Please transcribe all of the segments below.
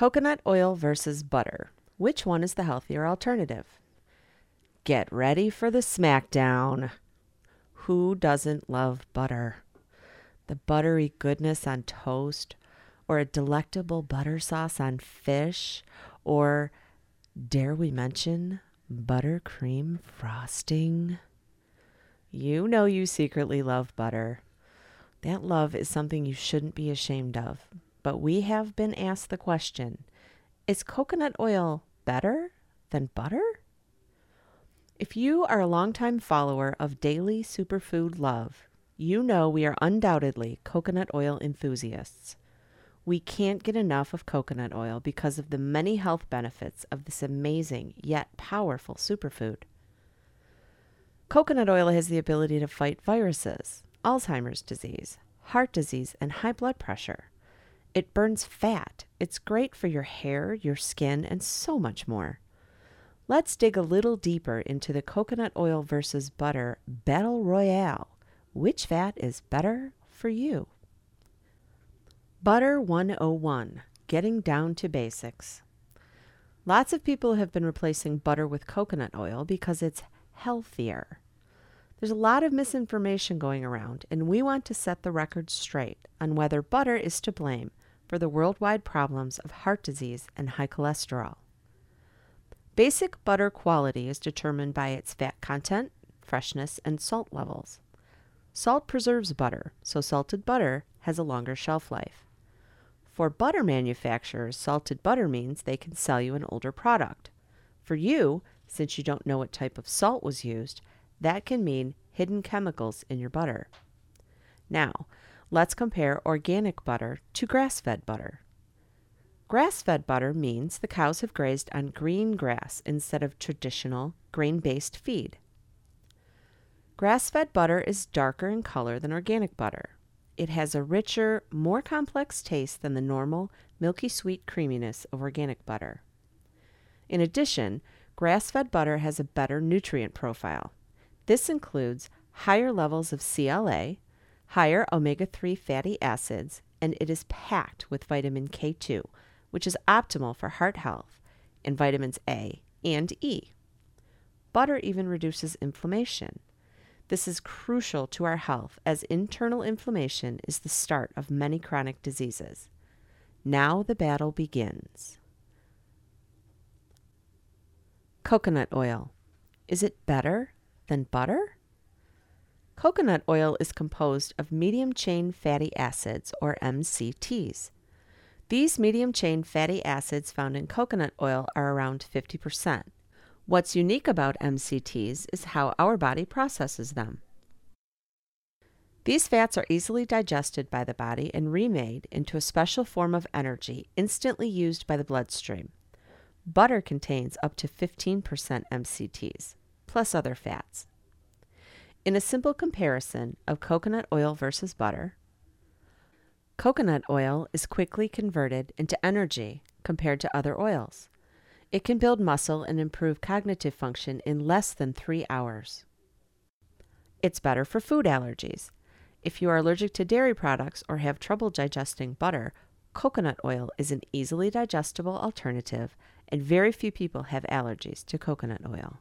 Coconut oil versus butter. Which one is the healthier alternative? Get ready for the smackdown. Who doesn't love butter? The buttery goodness on toast, or a delectable butter sauce on fish, or, dare we mention, buttercream frosting? You know you secretly love butter. That love is something you shouldn't be ashamed of. But we have been asked the question Is coconut oil better than butter? If you are a longtime follower of daily superfood love, you know we are undoubtedly coconut oil enthusiasts. We can't get enough of coconut oil because of the many health benefits of this amazing yet powerful superfood. Coconut oil has the ability to fight viruses, Alzheimer's disease, heart disease, and high blood pressure. It burns fat. It's great for your hair, your skin, and so much more. Let's dig a little deeper into the coconut oil versus butter battle royale. Which fat is better for you? Butter 101 Getting Down to Basics. Lots of people have been replacing butter with coconut oil because it's healthier. There's a lot of misinformation going around, and we want to set the record straight on whether butter is to blame for the worldwide problems of heart disease and high cholesterol. Basic butter quality is determined by its fat content, freshness, and salt levels. Salt preserves butter, so salted butter has a longer shelf life. For butter manufacturers, salted butter means they can sell you an older product. For you, since you don't know what type of salt was used, that can mean hidden chemicals in your butter. Now, Let's compare organic butter to grass fed butter. Grass fed butter means the cows have grazed on green grass instead of traditional grain based feed. Grass fed butter is darker in color than organic butter. It has a richer, more complex taste than the normal, milky sweet creaminess of organic butter. In addition, grass fed butter has a better nutrient profile. This includes higher levels of CLA, higher omega 3 fatty acids, and it is packed with vitamin K2, which is optimal for heart health, and vitamins A and E. Butter even reduces inflammation. This is crucial to our health as internal inflammation is the start of many chronic diseases. Now the battle begins. Coconut oil. Is it better than butter? Coconut oil is composed of medium chain fatty acids, or MCTs. These medium chain fatty acids found in coconut oil are around 50%. What's unique about MCTs is how our body processes them. These fats are easily digested by the body and remade into a special form of energy instantly used by the bloodstream. Butter contains up to 15% MCTs, plus other fats. In a simple comparison of coconut oil versus butter, coconut oil is quickly converted into energy compared to other oils. It can build muscle and improve cognitive function in less than three hours. It's better for food allergies. If you are allergic to dairy products or have trouble digesting butter, coconut oil is an easily digestible alternative, and very few people have allergies to coconut oil.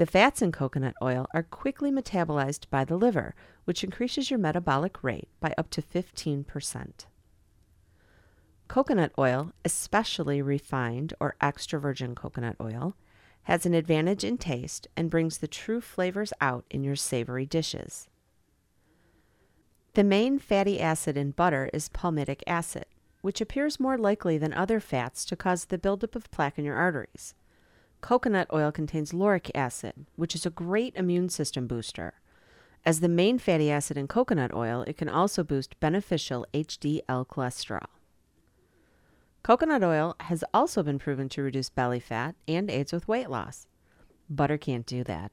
The fats in coconut oil are quickly metabolized by the liver, which increases your metabolic rate by up to 15%. Coconut oil, especially refined or extra virgin coconut oil, has an advantage in taste and brings the true flavors out in your savory dishes. The main fatty acid in butter is palmitic acid, which appears more likely than other fats to cause the buildup of plaque in your arteries. Coconut oil contains lauric acid, which is a great immune system booster. As the main fatty acid in coconut oil, it can also boost beneficial HDL cholesterol. Coconut oil has also been proven to reduce belly fat and aids with weight loss. Butter can't do that.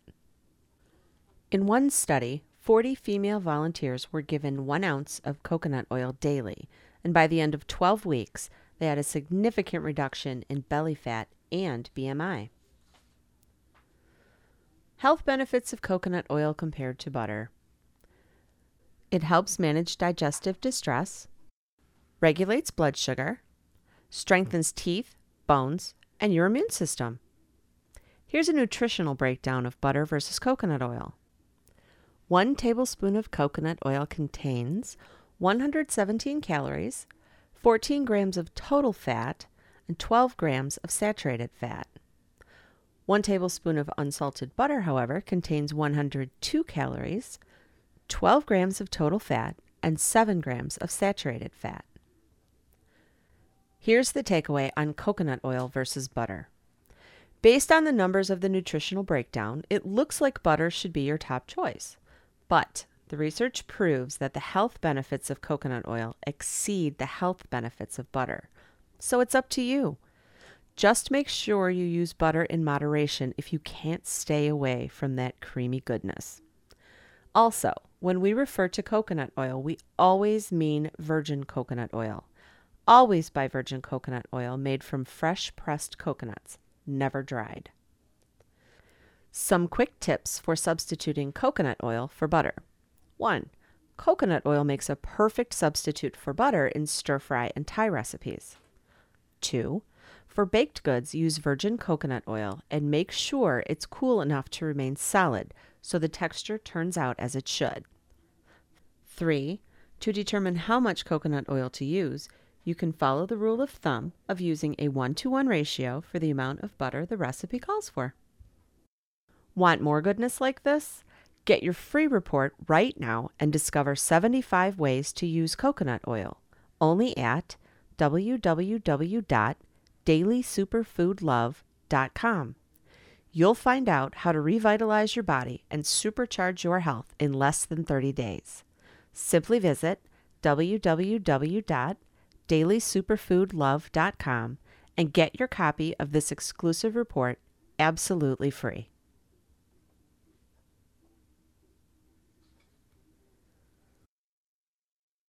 In one study, 40 female volunteers were given one ounce of coconut oil daily, and by the end of 12 weeks, they had a significant reduction in belly fat and BMI. Health benefits of coconut oil compared to butter. It helps manage digestive distress, regulates blood sugar, strengthens teeth, bones, and your immune system. Here's a nutritional breakdown of butter versus coconut oil. One tablespoon of coconut oil contains 117 calories, 14 grams of total fat, and 12 grams of saturated fat. One tablespoon of unsalted butter, however, contains 102 calories, 12 grams of total fat, and 7 grams of saturated fat. Here's the takeaway on coconut oil versus butter. Based on the numbers of the nutritional breakdown, it looks like butter should be your top choice. But the research proves that the health benefits of coconut oil exceed the health benefits of butter. So it's up to you. Just make sure you use butter in moderation if you can't stay away from that creamy goodness. Also, when we refer to coconut oil, we always mean virgin coconut oil. Always buy virgin coconut oil made from fresh pressed coconuts, never dried. Some quick tips for substituting coconut oil for butter. 1. Coconut oil makes a perfect substitute for butter in stir fry and Thai recipes. 2. For baked goods, use virgin coconut oil and make sure it's cool enough to remain solid so the texture turns out as it should. 3. To determine how much coconut oil to use, you can follow the rule of thumb of using a 1 to 1 ratio for the amount of butter the recipe calls for. Want more goodness like this? Get your free report right now and discover 75 ways to use coconut oil only at www dailysuperfoodlove.com. You'll find out how to revitalize your body and supercharge your health in less than 30 days. Simply visit www.dailysuperfoodlove.com and get your copy of this exclusive report absolutely free.